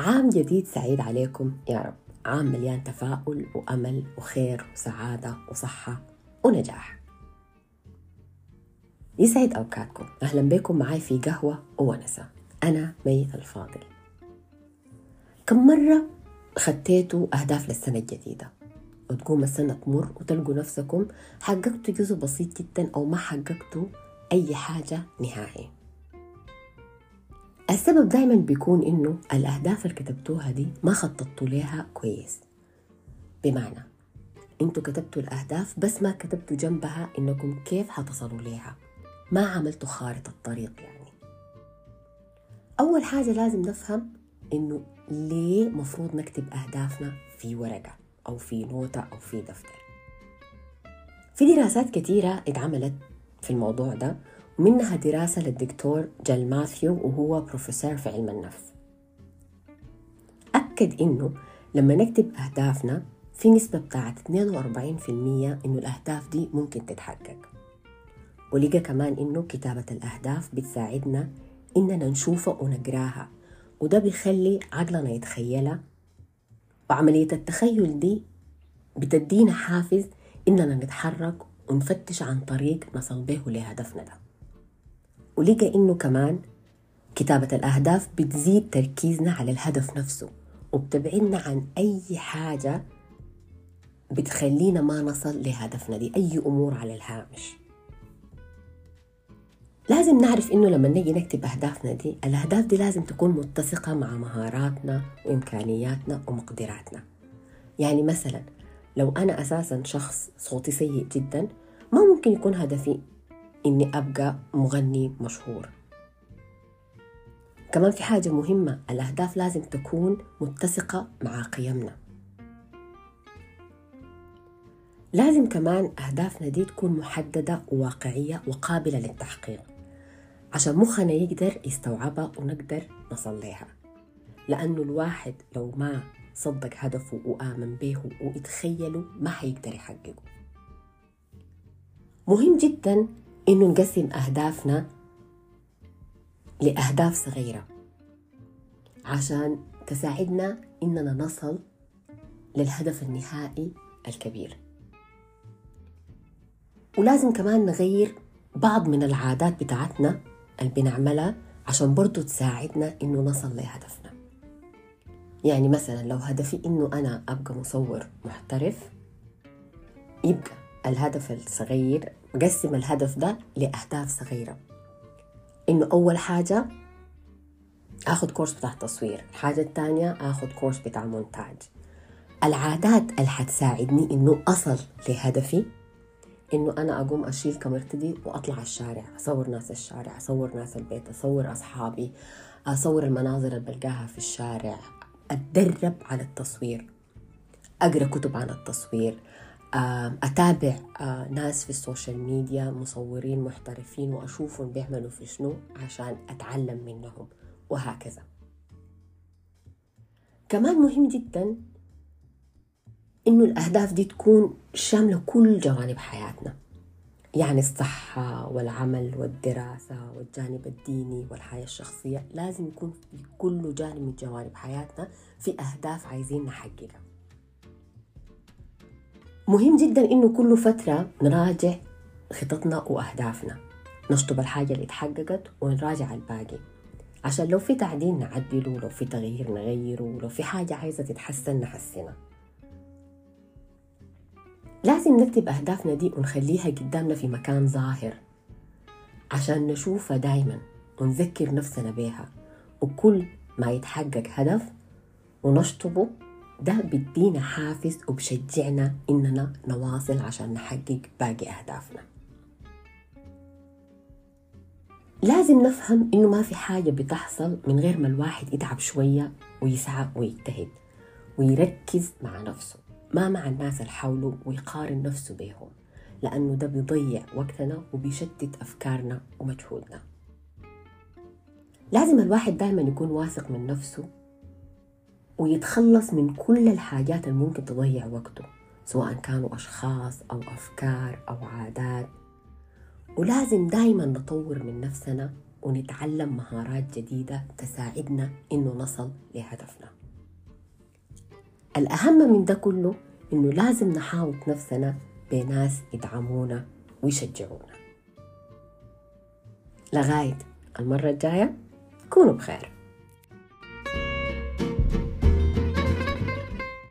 عام جديد سعيد عليكم. يا رب. عام مليان تفاؤل وأمل وخير وسعادة وصحة ونجاح. يسعد أوقاتكم. أهلا بكم معي في قهوة وونسة. أنا مي الفاضل. كم مرة خطيتوا أهداف للسنة الجديدة؟ وتقوم السنة تمر وتلقوا نفسكم حققتوا جزء بسيط جدا أو ما حققتوا أي حاجة نهائي. السبب دايما بيكون إنه الأهداف اللي كتبتوها دي ما خططتوا ليها كويس. بمعنى إنتوا كتبتوا الأهداف بس ما كتبتوا جنبها إنكم كيف حتصلوا ليها. ما عملتوا خارطة الطريق يعني. أول حاجة لازم نفهم إنه ليه مفروض نكتب أهدافنا في ورقة أو في نوتة أو في دفتر. في دراسات كثيرة اتعملت في الموضوع ده ومنها دراسة للدكتور جال ماثيو وهو بروفيسور في علم النفس. أكد إنه لما نكتب أهدافنا في نسبة بتاعت 42% إنه الأهداف دي ممكن تتحقق. ولقى كمان إنه كتابة الأهداف بتساعدنا إننا نشوفها ونقراها وده بيخلي عقلنا يتخيلها. وعملية التخيل دي بتدينا حافز إننا نتحرك ونفتش عن طريق نصل به لهدفنا ده. ولقى إنه كمان كتابة الأهداف بتزيد تركيزنا على الهدف نفسه وبتبعدنا عن أي حاجة بتخلينا ما نصل لهدفنا دي أي أمور على الهامش. لازم نعرف إنه لما نجي نكتب أهدافنا دي الأهداف دي لازم تكون متسقة مع مهاراتنا وإمكانياتنا ومقدراتنا. يعني مثلا لو أنا أساسا شخص صوتي سيء جدا ما ممكن يكون هدفي إني أبقى مغني مشهور. كمان في حاجة مهمة الأهداف لازم تكون متسقة مع قيمنا. لازم كمان أهدافنا دي تكون محددة وواقعية وقابلة للتحقيق. عشان مخنا يقدر يستوعبها ونقدر نصل لها لأنه الواحد لو ما صدق هدفه وآمن به ويتخيله ما حيقدر يحققه. مهم جدا إنه نقسم أهدافنا لأهداف صغيرة عشان تساعدنا إننا نصل للهدف النهائي الكبير. ولازم كمان نغير بعض من العادات بتاعتنا اللي بنعملها عشان برضو تساعدنا إنه نصل لهدفنا. يعني مثلا لو هدفي إنه أنا أبقى مصور محترف يبقى الهدف الصغير قسم الهدف ده لأهداف صغيرة. إنه أول حاجة آخذ كورس بتاع تصوير الحاجة الثانية آخذ كورس بتاع مونتاج العادات اللي حتساعدني إنه أصل لهدفي إنه أنا أقوم أشيل كاميرتي دي وأطلع الشارع أصور ناس الشارع أصور ناس البيت أصور أصحابي أصور المناظر اللي بلقاها في الشارع أتدرب على التصوير. أقرأ كتب عن التصوير أتابع ناس في ال social media مصورين محترفين وأشوفهم بيعملوا في شنو عشان أتعلم منهم وهكذا. كمان مهم جدا إنه الأهداف دي تكون شاملة كل جوانب حياتنا. يعني الصحة والعمل والدراسة والجانب الديني والحياة الشخصية لازم يكون في كل جانب من جوانب حياتنا في أهداف عايزين نحققها مهم جدا إنه كل فترة نراجع خططنا وأهدافنا نشطب الحاجة اللي اتحققت ونراجع الباقي. عشان لو في تعديل نعدله لو في تغيير نغيره لو في حاجة عايزة تتحسن نحسنها. لازم نكتب أهدافنا دي ونخليها قدامنا في مكان ظاهر عشان نشوفها دايما ونذكر نفسنا بيها. وكل ما يتحقق هدف ونشطبه ده بيدينا حافز وبشجعنا إننا نواصل عشان نحقق باقي أهدافنا. لازم نفهم إنه ما في حاجة بتحصل من غير ما الواحد يتعب شوية ويسعى ويجتهد ويركز مع نفسه ما مع الناس اللي حوله ويقارن نفسه بيهم لأنه ده بيضيع وقتنا وبيشتت أفكارنا ومجهودنا. لازم الواحد دايما يكون واثق من نفسه ويتخلص من كل الحاجات اللي ممكن تضيع وقته سواء كانوا أشخاص أو أفكار أو عادات. ولازم دايما نطور من نفسنا ونتعلم مهارات جديدة تساعدنا إنه نصل لهدفنا. الأهم من ده كله إنه لازم نحاوط نفسنا بناس يدعمونا ويشجعونا. لغاية المرة الجاية كونوا بخير.